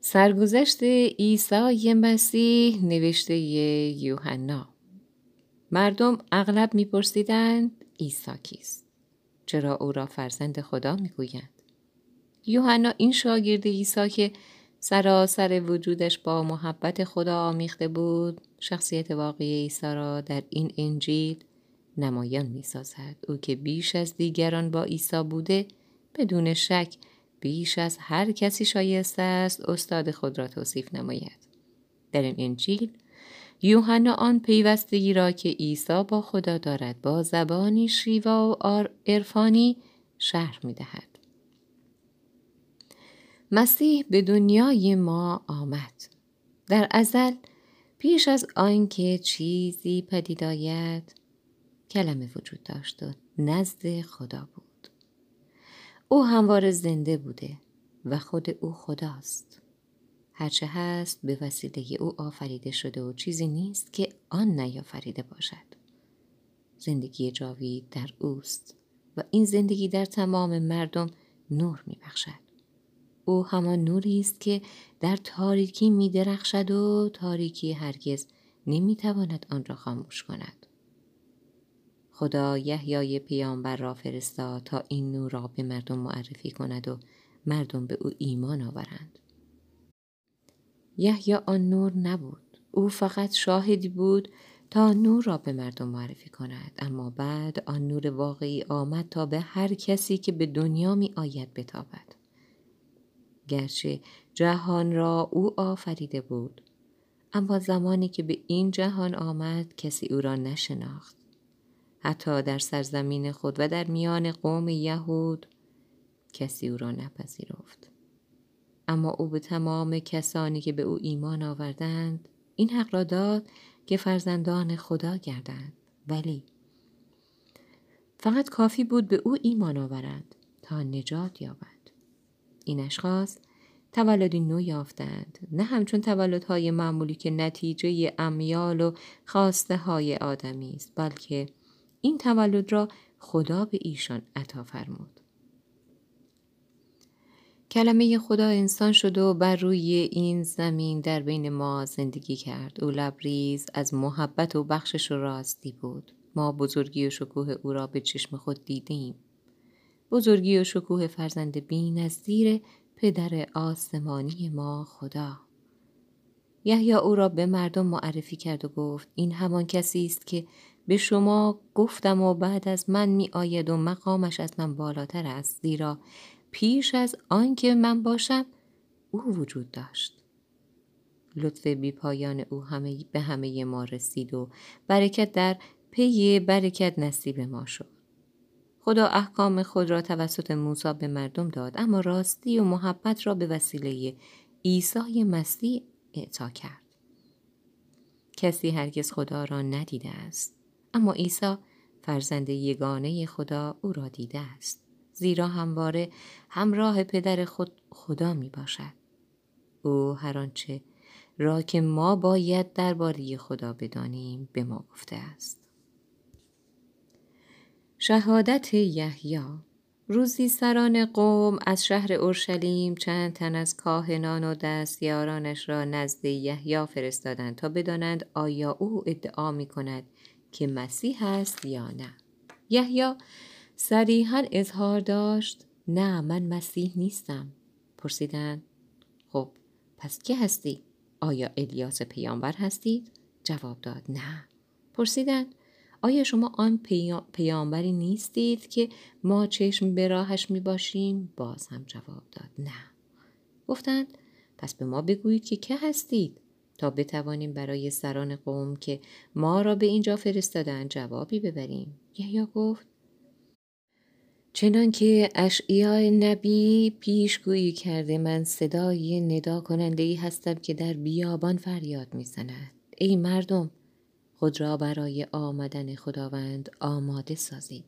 سرگذشت عیسی مسیح نوشته یوحنا. مردم اغلب میپرسیدند عیسی کیست؟ چرا او را فرزند خدا می‌گویند؟ یوحنا این شاگرد عیسی که سراسر وجودش با محبت خدا آمیخته بود شخصیت واقعی عیسی را در این انجیل نمایان می سازد. او که بیش از دیگران با عیسی بوده بدون شک بیش از هر کسی شایسته است استاد خود را توصیف نماید. در این انجیل یوحنا آن پیوستگی را که عیسی با خدا دارد با زبانی شیوا و عرفانی شرح می دهد. مسیح به دنیای ما آمد. در ازل پیش از آنکه چیزی پدید آید کلمه وجود داشت و نزد خدا بود او هموار زنده بوده و خود او خداست. هرچه هست به وسیله او آفریده شده و چیزی نیست که آن نیافریده باشد. زندگی جاوید در اوست و این زندگی در تمام مردم نور میبخشد. او همان نوری است که در تاریکی می درخشد و تاریکی هرگز نمی تواند آن را خاموش کند. خدا یحیای پیامبر را فرستاد تا این نور را به مردم معرفی کند و مردم به او ایمان آورند. یحیی آن نور نبود. او فقط شاهدی بود تا نور را به مردم معرفی کند اما بعد آن نور واقعی آمد تا به هر کسی که به دنیا می آید بتابد. گرچه جهان را او آفریده بود اما زمانی که به این جهان آمد کسی او را نشناخت حتی در سرزمین خود و در میان قوم یهود کسی او را نپذیرفت. اما او به تمام کسانی که به او ایمان آوردند این حق را داد که فرزندان خدا گردند. ولی فقط کافی بود به او ایمان آورند تا نجات یابند این اشخاص تولدی نو یافتند. نه همچون تولدهای معمولی که نتیجه امیال و خواسته های آدمی است بلکه این تولد را خدا به ایشان عطا فرمود. کلمه خدا انسان شد و بر روی این زمین در بین ما زندگی کرد. او لبریز از محبت و بخشش و راستی بود. ما بزرگی و شکوه او را به چشم خود دیدیم. بزرگی و شکوه فرزند بی نظیر پدر آسمانی ما خدا. یحیی او را به مردم معرفی کرد و گفت این همان کسی است که به شما گفتم و بعد از من می آید و مقامش از من بالاتر است زیرا پیش از آنکه من باشم او وجود داشت. لطف بی پایان او همه به همه ما رسید و برکت در پی برکت نصیب ما شد. خدا احکام خود را توسط موسی به مردم داد اما راستی و محبت را به وسیله عیسی مسیح اعطا کرد. کسی هرگز خدا را ندیده است. اما عیسی فرزند یگانه خدا او را دیده است زیرا همواره همراه پدر خود خدا می باشد. او هر آنچه را که ما باید درباره خدا بدانیم به ما گفته است. شهادت یحیی روزی سران قوم از شهر اورشلیم چند تن از کاهنان و دستیارانش را نزد یحیی فرستادند تا بدانند آیا او ادعا می کند که مسیح است یا نه. یحیی صریحا اظهار داشت نه من مسیح نیستم. پرسیدند. خب پس کی هستی؟ آیا الیاس پیامبر هستید جواب داد. نه. پرسیدند. آیا شما آن پیامبری نیستید که ما چشم به راهش می باشیم؟ باز هم جواب داد. نه. گفتند. پس به ما بگویید که که هستید؟ تا بتوانیم برای سران قوم که ما را به اینجا فرستادن جوابی ببریم. یحیی گفت چنان که اشعیای نبی پیشگویی کرده من صدای ندا کننده ای هستم که در بیابان فریاد می‌زند ای مردم خود را برای آمدن خداوند آماده سازید.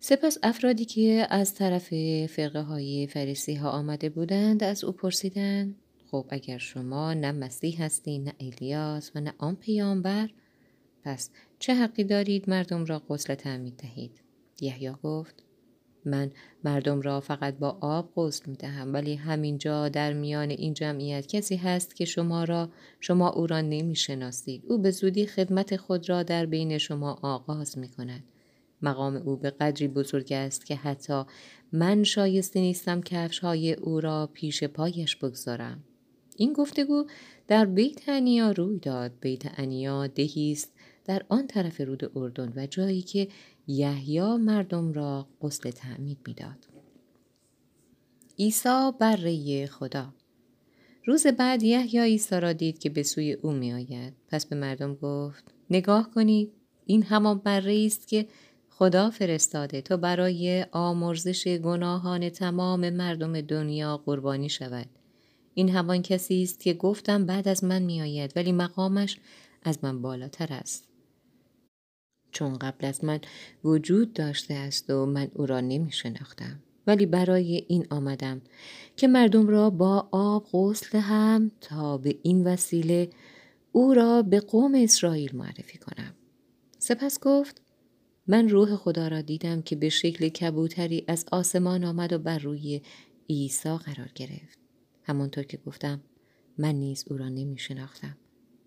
سپس افرادی که از طرف فرقه های فریسی ها آمده بودند از او پرسیدند خب اگر شما نه مسیح هستید نه الیاس و نه آن پیامبر پس چه حقی دارید مردم را غسل تعمید دهید یحیی گفت من مردم را فقط با آب غسل می دهم ولی همینجا در میان این جمعیت کسی هست که شما را شما او را نمی شناسید. او به زودی خدمت خود را در بین شما آغاز می کند. مقام او به قدری بزرگ است که حتی من شایسته نیستم کفش های او را پیش پایش بگذارم. این گفتگو در بیت انیا روی داد. بیت انیا دهی است در آن طرف رود اردن و جایی که یحیی مردم را غسل تعمید می‌داد. عیسی بره خدا روز بعد یحیی عیسی را دید که به سوی او می آید. پس به مردم گفت نگاه کنید این همان بره است که خدا فرستاده تا برای آمرزش گناهان تمام مردم دنیا قربانی شود. این همان کسی است که گفتم بعد از من می آید ولی مقامش از من بالاتر است. چون قبل از من وجود داشته است و من او را نمی شناختم. ولی برای این آمدم که مردم را با آب غسل هم تا به این وسیله او را به قوم اسرائیل معرفی کنم. سپس گفت من روح خدا را دیدم که به شکل کبوتری از آسمان آمد و بر روی عیسی قرار گرفت. همانطور که گفتم من نیز او را نمی شناختم.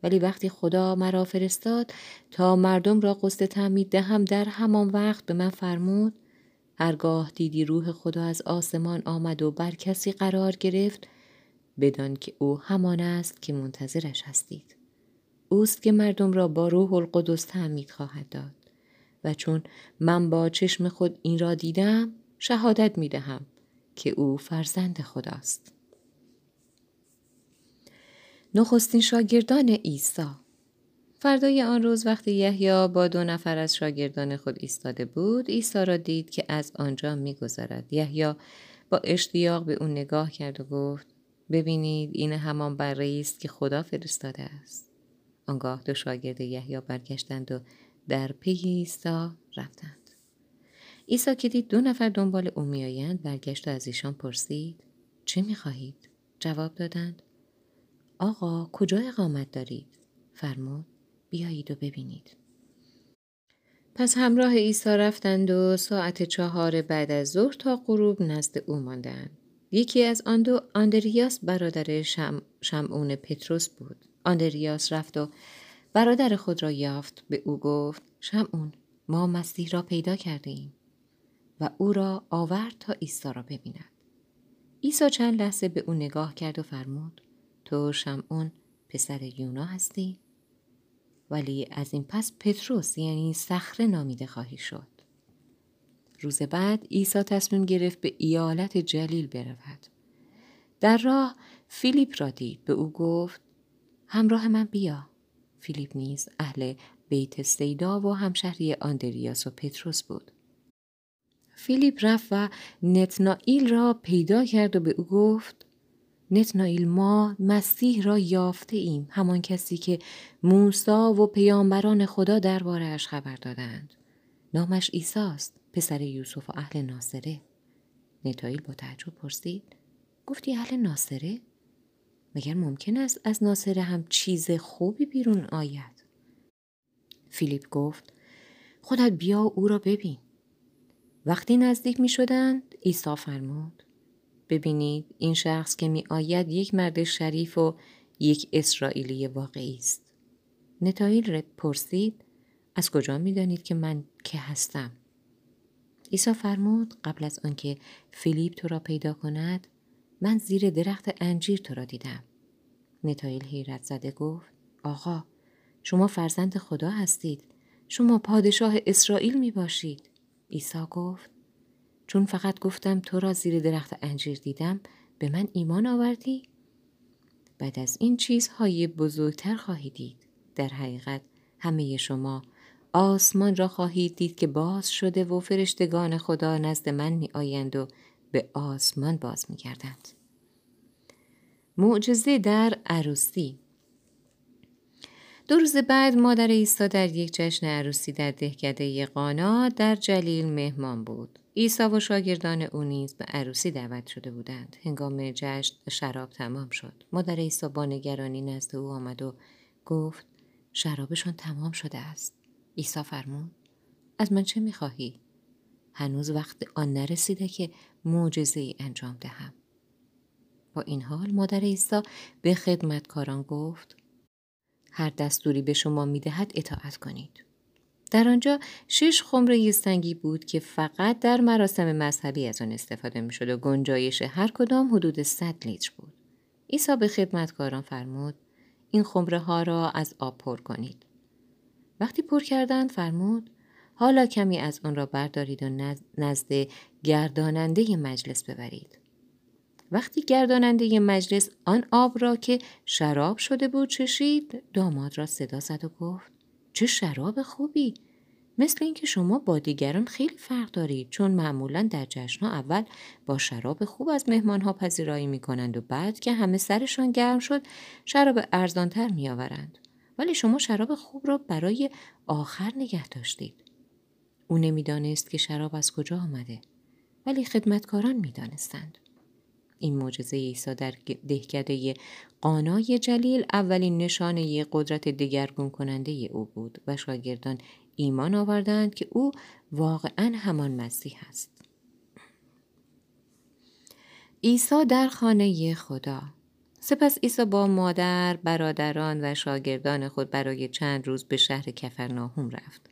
ولی وقتی خدا مرا فرستاد تا مردم را قصد تعمید دهم در همان وقت به من فرمود هرگاه دیدی روح خدا از آسمان آمد و بر کسی قرار گرفت بدان که او همان است که منتظرش هستید اوست که مردم را با روح القدس تعمید خواهد داد و چون من با چشم خود این را دیدم شهادت می دهم که او فرزند خداست. نخستین شاگردان عیسی. فردای آن روز وقتی یحیی با دو نفر از شاگردان خود ایستاده بود عیسی را دید که از آنجا میگذرد. یحیی با اشتیاق به او نگاه کرد و گفت ببینید این همان بره است که خدا فرستاده است. آنگاه دو شاگرد یحیی برگشتند و در پی عیسی رفتند. عیسی که دید دو نفر دنبال او میآیند برگشت و از ایشان پرسید چه می‌خواهید؟ جواب دادند آقا کجا اقامت دارید؟ فرمود بیایید و ببینید. پس همراه عیسی رفتند و ساعت چهار بعد از ظهر تا غروب نزد او ماندند. یکی از آن دو آندریاس برادر شم... شمعون پتروس بود. آندریاس رفت و برادر خود را یافت. به او گفت شمعون ما مسیح را پیدا کرده ایم و او را آورد تا عیسی را ببیند. عیسی چند لحظه به او نگاه کرد و فرمود تو شمعون پسر یونا هستی؟ ولی از این پس پتروس یعنی صخره نامیده خواهی شد. روز بعد عیسی تصمیم گرفت به ایالت جلیل برود. در راه فیلیپ را دید. به او گفت همراه من بیا. فیلیپ نیز اهل بیت صیدا و همشهری آندریاس و پتروس بود. فیلیپ رفت و نتنائیل را پیدا کرد و به او گفت نتنائیل ما مسیح را یافته ایم. همان کسی که موسی و پیامبران خدا درباره‌اش خبر دادند. نامش عیساست پسر یوسف و اهل ناصره. نتایل با تعجب پرسید گفتی اهل ناصره؟ مگر ممکن است از ناصره هم چیز خوبی بیرون آید؟ فیلیپ گفت خودت بیا او را ببین. وقتی نزدیک می شدند عیسی فرمود ببینید این شخص که می آید یک مرد شریف و یک اسرائیلی واقعی است نتایل پرسید از کجا می دانید که من که هستم عیسی فرمود قبل از آنکه فیلیپ تو را پیدا کند من زیر درخت انجیر تو را دیدم. نتایل حیرت زده گفت آقا شما فرزند خدا هستید. شما پادشاه اسرائیل می باشید. عیسی گفت چون فقط گفتم تو را زیر درخت انجیر دیدم به من ایمان آوردی؟ بعد از این چیزهای بزرگتر خواهید دید. در حقیقت همه شما آسمان را خواهید دید که باز شده و فرشتگان خدا نزد من می آیند و به آسمان باز می گردند. معجزه در عروسی دو روز بعد مادر عیسی در یک جشن عروسی در دهکده قانا در جلیل مهمان بود. عیسی و شاگردان او نیز به عروسی دعوت شده بودند. هنگام جشن شراب تمام شد. مادر عیسی با نگرانی نزد او آمد و گفت شرابشان تمام شده است. عیسی فرمود از من چه می‌خواهی؟ هنوز وقت آن نرسیده که معجزه ای انجام دهم. با این حال مادر عیسی به خدمتکاران گفت هر دستوری به شما می‌دهد اطاعت کنید. در آنجا شش خمره سنگی بود که فقط در مراسم مذهبی از آن استفاده می شد و گنجایش هر کدام حدود 100 لیتر بود. عیسی به خدمتکاران فرمود این خمره ها را از آب پر کنید. وقتی پر کردند فرمود حالا کمی از آن را بردارید و نزد گرداننده مجلس ببرید. وقتی گرداننده مجلس آن آب را که شراب شده بود چشید داماد را صدا زد و گفت چه شراب خوبی مثل اینکه شما با دیگران خیلی فرق دارید چون معمولا در جشنها اول با شراب خوب از مهمانها پذیرایی می کنند و بعد که همه سرشان گرم شد شراب ارزانتر می آورند. ولی شما شراب خوب را برای آخر نگه داشتید. او نمی‌دانست که شراب از کجا آمده ولی خدمتکاران می‌دانستند. این معجزه عیسی در دهکده قانای جلیل اولین نشانه قدرت دگرگون کننده او بود و شاگردان ایمان آوردند که او واقعا همان مسیح است. عیسی در خانه خدا سپس عیسی با مادر، برادران و شاگردان خود برای چند روز به شهر کفرناهوم رفت.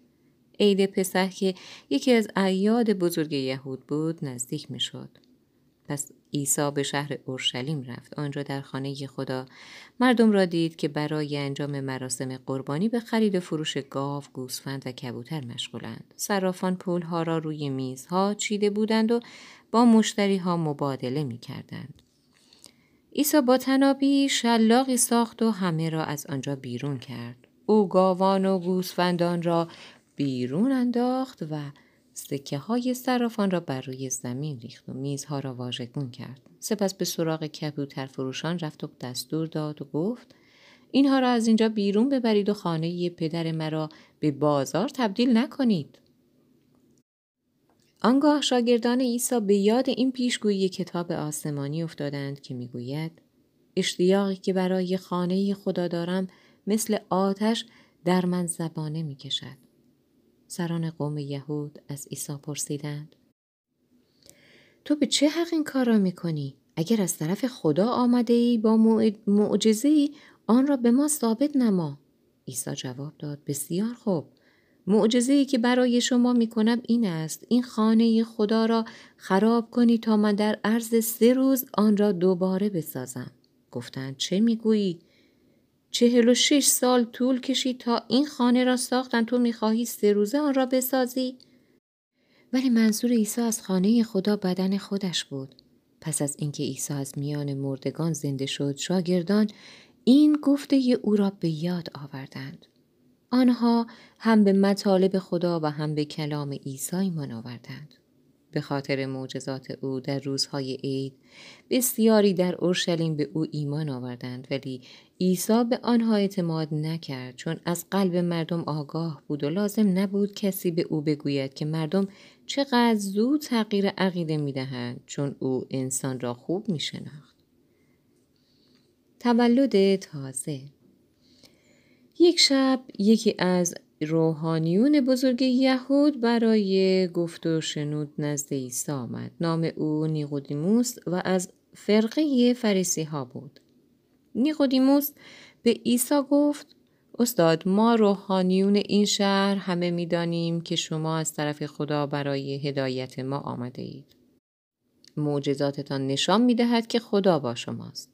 عید پسح که یکی از اعیاد بزرگ یهود بود نزدیک می شد. پس عیسی به شهر اورشلیم رفت آنجا در خانه خدا مردم را دید که برای انجام مراسم قربانی به خرید و فروش گاو گوسفند و کبوتر مشغولند صرافان پولها را روی میزها چیده بودند و با مشتری ها مبادله می کردند. عیسی با تنابی شلاقی ساخت و همه را از آنجا بیرون کرد. او گاوان و گوسفندان را بیرون انداخت و سکه های صرافان را بر روی زمین ریخت و میزها را واژگون کرد. سپس به سراغ کبوتر فروشان رفت و دستور داد و گفت اینها را از اینجا بیرون ببرید و خانه پدر مرا به بازار تبدیل نکنید. آنگاه شاگردان عیسی به یاد این پیشگویی کتاب آسمانی افتادند که می‌گوید اشتیاقی که برای خانه خدا دارم مثل آتش در من زبانه می کشد. سران قوم یهود از عیسی پرسیدند تو به چه حق این کار را می‌کنی؟ اگر از طرف خدا آمده ای با معجزه ای آن را به ما ثابت نما. عیسی جواب داد بسیار خوب. معجزه ای که برای شما می‌کنم این است این خانه خدا را خراب کنی تا من در عرض سه روز آن را دوباره بسازم. گفتند چه می‌گویی چهل و شش سال طول کشید تا این خانه را ساختن تو می‌خواهی سه روزه آن را بسازی؟ ولی منظور عیسی از خانه خدا بدن خودش بود. پس از اینکه عیسی از میان مردگان زنده شد شاگردان این گفته او را به یاد آوردند. آنها هم به مطالب خدا و هم به کلام عیسی ایمان آوردند. به خاطر معجزات او در روزهای عید بسیاری در اورشلیم به او ایمان آوردند ولی عیسی به آنها اعتماد نکرد چون از قلب مردم آگاه بود و لازم نبود کسی به او بگوید که مردم چقدر زود تغییر عقیده می‌دهند چون او انسان را خوب می شناخت. تولد تازه یک شب یکی از روحانیون بزرگ یهود برای گفت و شنود نزد عیسی آمد. نام او نیقودیموس و از فرقه فریسی ها بود. نیقودیموس به عیسی گفت استاد ما روحانیون این شهر همه می‌دانیم که شما از طرف خدا برای هدایت ما آمده اید. معجزاتتان نشان می دهد که خدا با شماست.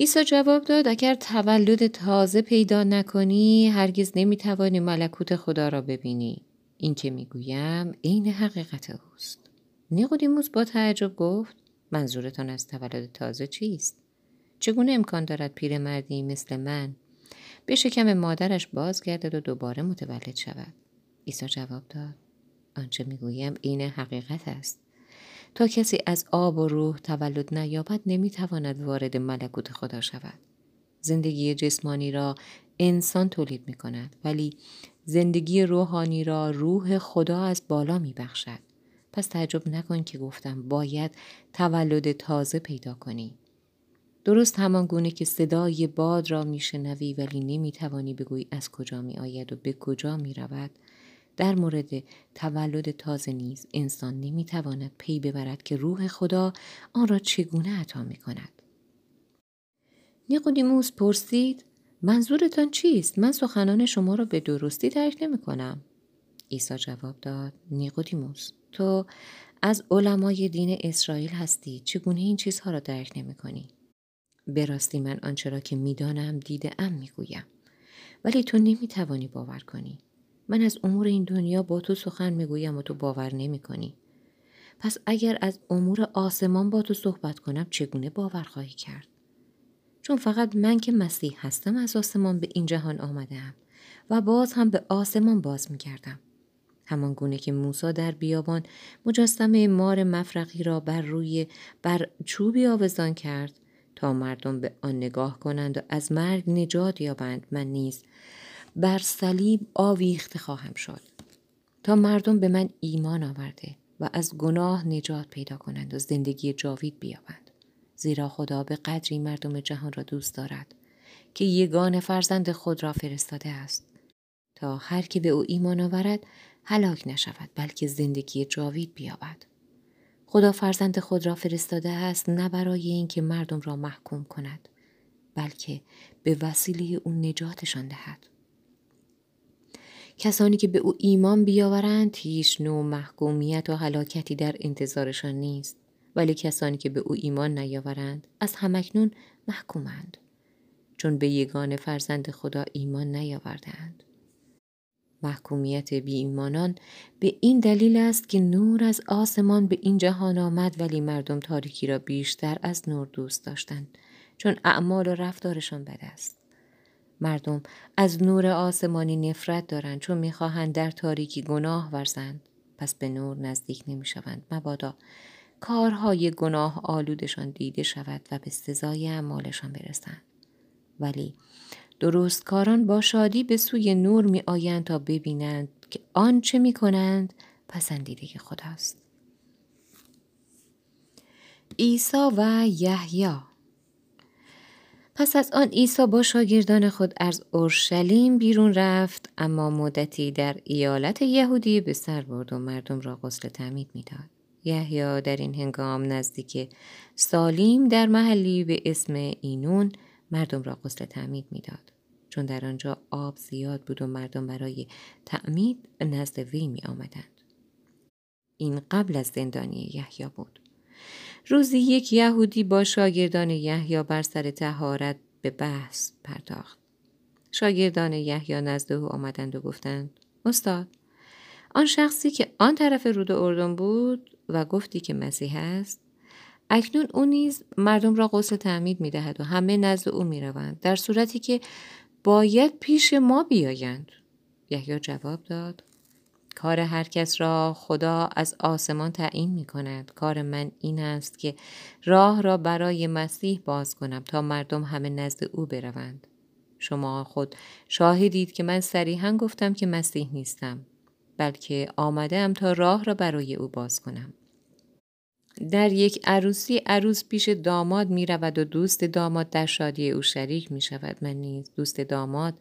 عیسی جواب داد اگر تولد تازه پیدا نکنی هرگز نمی‌توانی ملکوت خدا را ببینی این که می‌گویم عین حقیقت اوست نیقودیموس با تعجب گفت منظورتان از تولد تازه چیست چگونه امکان دارد پیرمردی مثل من به شکم مادرش بازگردد و دوباره متولد شود عیسی جواب داد آنچه می‌گویم عین حقیقت است تا کسی از آب و روح تولد نیابد نمی‌تواند وارد ملکوت خدا شود. زندگی جسمانی را انسان تولید می کند ولی زندگی روحانی را روح خدا از بالا می بخشد. پس تعجب نکن که گفتم باید تولد تازه پیدا کنی. درست همان گونه که صدای باد را میشنوی ولی نمی‌توانی بگویی از کجا می آید و به کجا می رود در مورد تولد تازه نیز انسان نمی‌تواند پی ببرد که روح خدا آن را چگونه عطا می کند. نیقودیموس پرسید منظورتان چیست؟ من سخنان شما را به درستی درک نمی کنم. عیسی جواب داد نیقودیموس تو از علمای دین اسرائیل هستی چگونه این چیزها را درک نمی کنی؟ به راستی من آنچه را که می‌دانم دیده ام می‌گویم ولی تو نمی‌توانی باور کنی من از امور این دنیا با تو سخن می‌گویم و تو باور نمی کنی. پس اگر از امور آسمان با تو صحبت کنم چگونه باور خواهی کرد؟ چون فقط من که مسیح هستم از آسمان به این جهان آمدم و باز هم به آسمان باز می کردم. همان گونه که موسا در بیابان مجسمه مار مفرقی را بر روی بر چوبی آوزان کرد تا مردم به آن نگاه کنند و از مرگ نجات یابند من نیز بر صلیب آویخته خواهم شد. تا مردم به من ایمان آورده و از گناه نجات پیدا کنند و زندگی جاوید بیابند. زیرا خدا به قدری مردم جهان را دوست دارد که یگان فرزند خود را فرستاده است. تا هر که به او ایمان آورد هلاک نشود بلکه زندگی جاوید بیابد. خدا فرزند خود را فرستاده است نه برای اینکه مردم را محکوم کند بلکه به وسیله او نجاتشان دهد. کسانی که به او ایمان بیاورند هیچ نوع محکومیت و هلاکتی در انتظارشان نیست. ولی کسانی که به او ایمان نیاورند از همکنون محکومند. چون به یگان فرزند خدا ایمان نیاوردند محکومیت بی ایمانان به این دلیل است که نور از آسمان به این جهان آمد ولی مردم تاریکی را بیشتر از نور دوست داشتند چون اعمال و رفتارشان بد است. مردم از نور آسمانی نفرت دارند چون می‌خواهند در تاریکی گناه ورزند. پس به نور نزدیک نمی‌شوند. مبادا کارهای گناه آلودشان دیده شود و به سزای اعمالشان برسند. ولی درستکاران با شادی به سوی نور می آیند تا ببینند که آنچه می کنند پسندیده خداست. عیسی و یحیی. پس از آن عیسی با شاگردان خود از اورشلیم بیرون رفت اما مدتی در ایالت یهودی به سر برد و مردم را غسل تعمید می‌داد. یحیی در این هنگام نزدیک سالیم در محلی به اسم اینون مردم را غسل تعمید می‌داد. چون در آنجا آب زیاد بود و مردم برای تعمید نزد وی می آمدند. این قبل از زندانی یحیی بود. روزی یک یهودی با شاگردان یحیی بر سر تهارت به بحث پرداخت. شاگردان یحیی نزد او آمدند و گفتند استاد آن شخصی که آن طرف رود اردن بود و گفتی که مسیح است اکنون او نیز مردم را غسل تعمید می دهد و همه نزد او می روند در صورتی که باید پیش ما بیایند یحیی جواب داد کار هر کس را خدا از آسمان تعیین می کند. کار من این است که راه را برای مسیح باز کنم تا مردم همه نزد او بروند. شما خود شاهدید که من صریحا گفتم که مسیح نیستم بلکه آمده تا راه را برای او باز کنم. در یک عروسی عروس پیش داماد می رود و دوست داماد در شادی او شریک می شود من نیز دوست داماد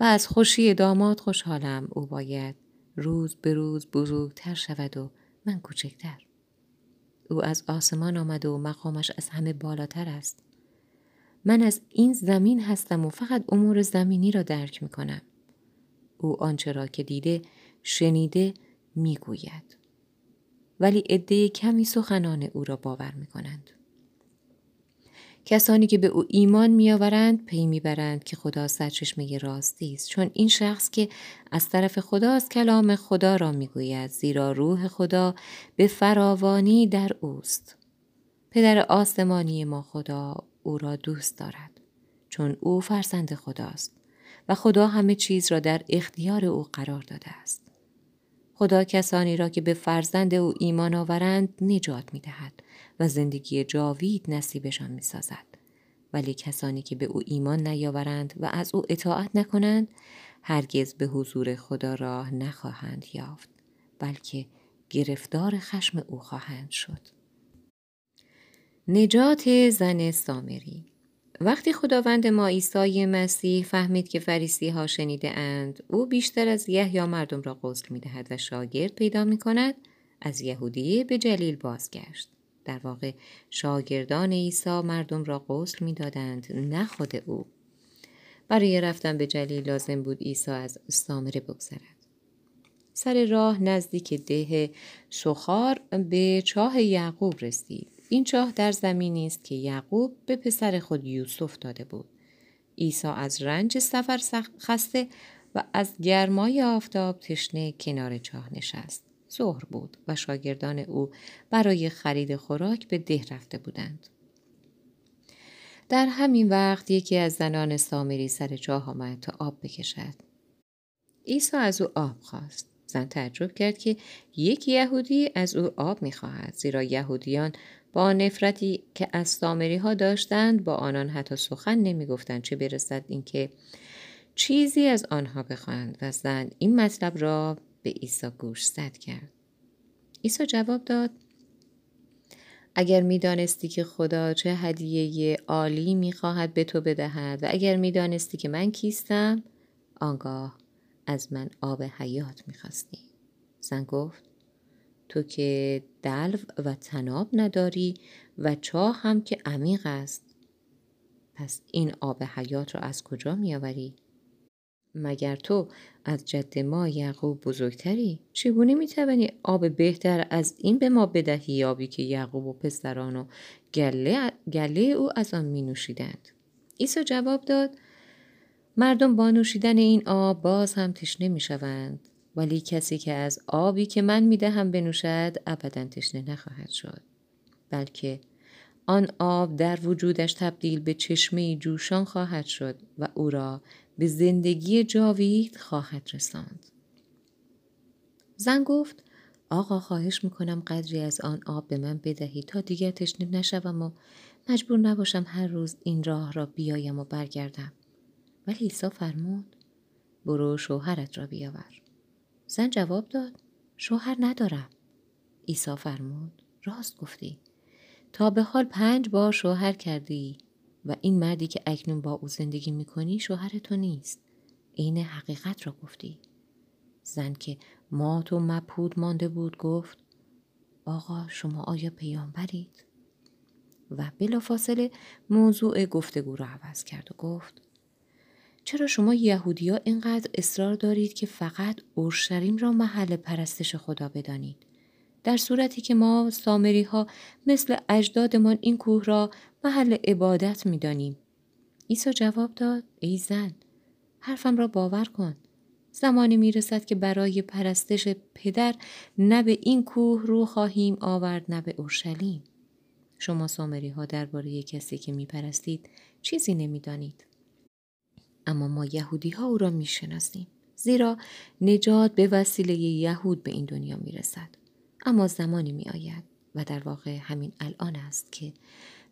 و از خوشی داماد خوشحالم. او باید روز به روز بزرگتر شود و من کوچکتر. او از آسمان آمده و مقامش از همه بالاتر است. من از این زمین هستم و فقط امور زمینی را درک می کنم او آنچه را که دیده شنیده می گوید ولی عده کمی سخنان او را باور می کنند. کسانی که به او ایمان میآورند پی می‌برند که خدا سرچشمه راستی است. چون این شخص که از طرف خدا از کلام خدا را می‌گوید زیرا روح خدا به فراوانی در اوست. پدر آسمانی ما خدا او را دوست دارد چون او فرزند خداست و خدا همه چیز را در اختیار او قرار داده است. خدا کسانی را که به فرزند او ایمان آورند نجات می دهد و زندگی جاوید نصیبشان می سازد. ولی کسانی که به او ایمان نیاورند و از او اطاعت نکنند هرگز به حضور خدا راه نخواهند یافت بلکه گرفتار خشم او خواهند شد. نجات زن سامری وقتی خداوند ما عیسی مسیح فهمید که فریسی ها شنیده اند او بیشتر از یحیی مردم را غسل می دهد و شاگرد پیدا می کند از یهودیه به جلیل بازگشت. در واقع شاگردان عیسی مردم را غسل می دادند نه خود او. برای رفتن به جلیل لازم بود عیسی از سامره بگذرد. سر راه نزدیک ده سخار به چاه یعقوب رسید. این چاه در زمینی است که یعقوب به پسر خود یوسف داده بود. عیسی از رنج سفر خسته و از گرمای آفتاب تشنه کنار چاه نشست. ظهر بود و شاگردان او برای خرید خوراک به ده رفته بودند. در همین وقت یکی از زنان سامری سر چاه آمد تا آب بکشد. عیسی از او آب خواست. زن تعجب کرد که یک یهودی از او آب می‌خواهد زیرا یهودیان با نفرتی که از سامری ها داشتند با آنان حتی سخن نمی‌گفتند چه برسد اینکه چیزی از آنها بخواهند و زن این مطلب را به عیسی گوش زد کرد. عیسی جواب داد اگر می‌دانستی که خدا چه هدیه عالی می‌خواهد به تو بدهد و اگر می‌دانستی که من کیستم آنگاه از من آب حیات می‌خواستی. زن گفت تو که دلو و تناب نداری و چاه هم که عمیق است. پس این آب حیات را از کجا میآوری؟ مگر تو از جد ما یعقوب بزرگتری؟ چگونه می‌توانی آب بهتر از این به ما بدهی آبی که یعقوب و پسران و گله, گله او از آن می نوشیدند عیسی جواب داد مردم با نوشیدن این آب باز هم تشنه می شوند ولی کسی که از آبی که من می دهم بنوشد ابدا تشنه نخواهد شد بلکه آن آب در وجودش تبدیل به چشمه جوشان خواهد شد و او را به زندگی جاوید خواهد رساند. زن گفت آقا خواهش می‌کنم قدری از آن آب به من بدهی تا دیگر تشنه نشوم و مجبور نباشم هر روز این راه را بیایم و برگردم. ولی عیسی فرمود برو شوهرت را بیاور. زن جواب داد شوهر ندارم. عیسی فرمود راست گفتی. تا به حال پنج بار شوهر کردی و این مردی که اکنون با او زندگی می‌کنی شوهر تو نیست. عین حقیقت را گفتی. زن که مات و مپود مانده بود گفت آقا شما آیا پیامبرید؟ و بلافاصله موضوع گفتگو را عوض کرد و گفت چرا شما یهودی ها اینقدر اصرار دارید که فقط اورشلیم را محل پرستش خدا بدانید؟ در صورتی که ما سامری ها مثل اجدادمان این کوه را محل عبادت می دانیم. عیسی جواب داد ای زن حرفم را باور کن. زمانی می رسد که برای پرستش پدر نه به این کوه رو خواهیم آورد نه به اورشلیم. شما سامری ها درباره کسی که می پرستید چیزی نمی دانید. اما ما یهودی ها او را می شناسیم. زیرا نجات به وسیله یهود به این دنیا می رسد. اما زمانی می آید و در واقع همین الان است که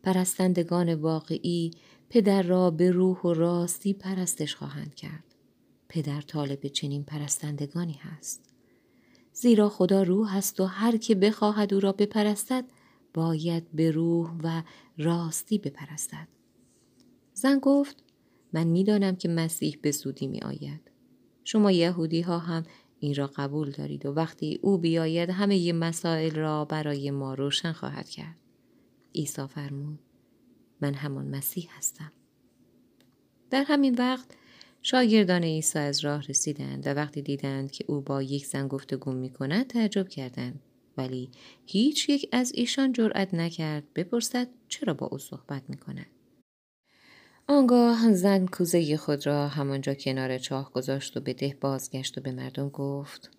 پرستندگان واقعی پدر را به روح و راستی پرستش خواهند کرد. پدر طالب چنین پرستندگانی هست. زیرا خدا روح است و هر که بخواهد او را بپرستد باید به روح و راستی بپرستد. زن گفت من می‌دانم که مسیح به زودی می آید. شما یهودی ها هم این را قبول دارید و وقتی او بیاید همه مسائل را برای ما روشن خواهد کرد. عیسی فرمود من همان مسیح هستم. در همین وقت شاگردان عیسی از راه رسیدند و وقتی دیدند که او با یک زن گفتگو می کند تعجب کردند ولی هیچ یک از ایشان جرأت نکرد بپرسد چرا با او صحبت می کند. آنگاه زن کوزه خود را همانجا کنار چاه گذاشت و به ده بازگشت و به مردم گفت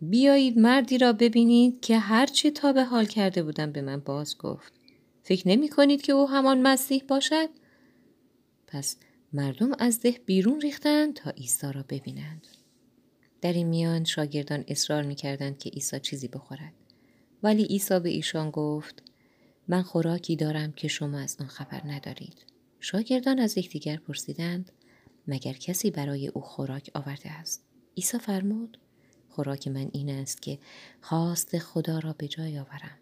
بیایید مردی را ببینید که هرچی تا به حال کرده بودم به من باز گفت فکر نمی کنید که او همان مسیح باشد؟ پس مردم از ده بیرون ریختند تا عیسی را ببینند. در این میان شاگردان اصرار می کردند که عیسی چیزی بخورد. ولی عیسی به ایشان گفت من خوراکی دارم که شما از آن خبر ندارید. شاگردان از یکدیگر پرسیدند مگر کسی برای او خوراک آورده است عیسی فرمود خوراک من این است که خواست خدا را به جای آورم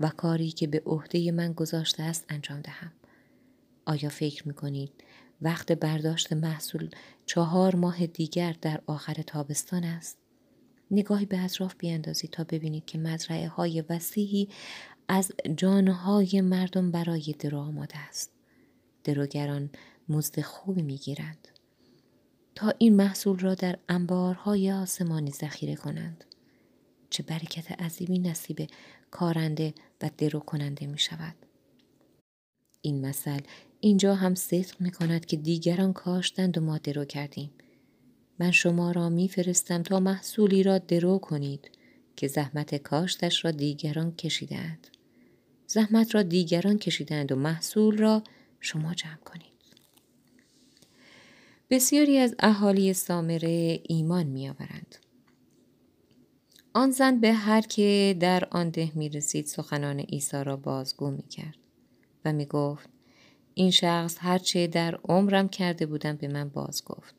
و کاری که به عهده من گذاشته است انجام دهم آیا فکر می‌کنید وقت برداشت محصول چهار ماه دیگر در آخر تابستان است؟ نگاهی به اطراف بیاندازید تا ببینید که مزرعه های وسیعی از جانهای مردم برای درو آماده است. دروگران مزد خوبی می‌گیرند تا این محصول را در انبارهای آسمانی ذخیره کنند. چه برکت عظیمی نصیب کارنده و درو کننده می شود. این مثل اینجا هم صدق می کند که دیگران کاشتند و ما درو کردیم. من شما را میفرستم تا محصولی را درو کنید که زحمت کاشتش را دیگران کشیدند. زحمت را دیگران کشیدند و محصول را شما جمع کنید. بسیاری از اهالی سامره ایمان میآورند. آن زن به هر که در آن ده می رسید سخنان عیسی را بازگو می کرد و می گفت این شخص هرچه در عمرم کرده بودم به من باز گفت.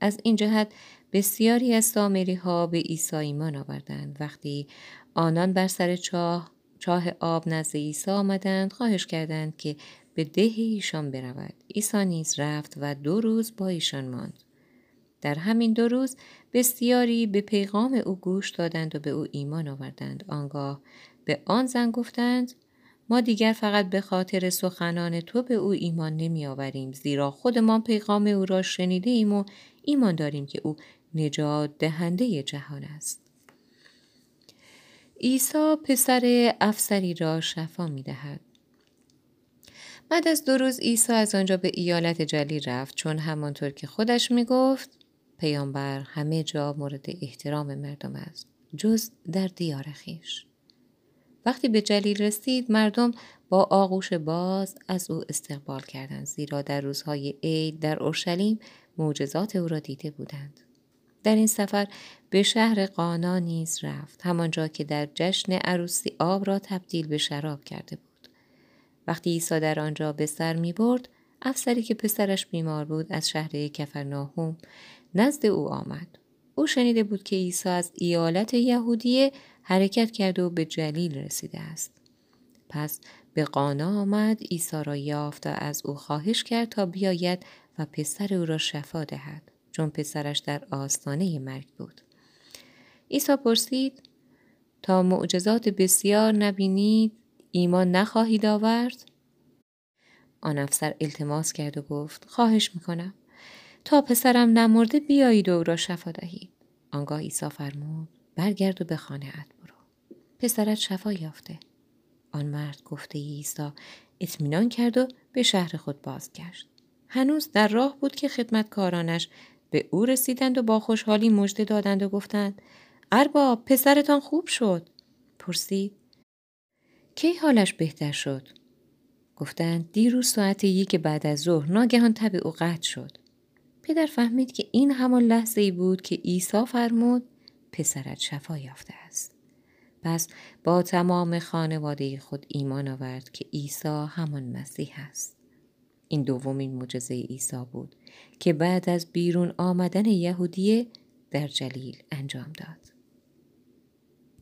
از این جهت بسیاری از سامری ها به عیسی ایمان آوردند وقتی آنان بر سر چاه چاه آب نزد عیسی آمدند خواهش کردند که به ده ایشان برود عیسی نیز رفت و دو روز با ایشان ماند در همین دو روز بسیاری به پیغام او گوش دادند و به او ایمان آوردند آنگاه به آن زن گفتند ما دیگر فقط به خاطر سخنان تو به او ایمان نمی آوریم زیرا خودمان پیغام او را شنیده ایم و ایمان داریم که او نجات دهنده جهان است. عیسی پسر افسری را شفا می دهد. بعد از دو روز عیسی از آنجا به ایالت جلی رفت چون همانطور که خودش می گفت پیامبر همه جا مورد احترام مردم است جز در دیار خیش. وقتی به جلیل رسید مردم با آغوش باز از او استقبال کردند زیرا در روزهای عید در اورشلیم معجزات او را دیده بودند. در این سفر به شهر قانا نیز رفت همانجا که در جشن عروسی آب را تبدیل به شراب کرده بود. وقتی عیسی در آنجا به سر می برد افسری که پسرش بیمار بود از شهر کفرناهوم نزد او آمد. او شنیده بود که عیسی از ایالت یهودیه حرکت کرده و به جلیل رسیده است. پس به قانا آمد عیسی را یافت و از او خواهش کرد تا بیاید و پسر او را شفا دهد چون پسرش در آستانه مرگ بود. عیسی پرسید تا معجزات بسیار نبینید ایمان نخواهید آورد؟ آن افسر التماس کرد و گفت خواهش می‌کنم تا پسرم نمرده بیایید و او را شفا دهید. آنگاه عیسی فرمود برگرد و به خانه ات برو. پسرت شفا یافته. آن مرد گفته عیسی اطمینان کرد و به شهر خود بازگشت. هنوز در راه بود که خدمتکارانش به او رسیدند و با خوشحالی مژده دادند و گفتند ارباب پسرتان خوب شد پرسید کی حالش بهتر شد؟ گفتند دیروز ساعت یک بعد از ظهر ناگهان تب او قطع شد. پدر فهمید که این همان لحظه ای بود که عیسی فرمود پسرت شفا یافته است. پس با تمام خانواده خود ایمان آورد که عیسی همان مسیح است. این دومین معجزه عیسی بود که بعد از بیرون آمدن یهودیه در جلیل انجام داد.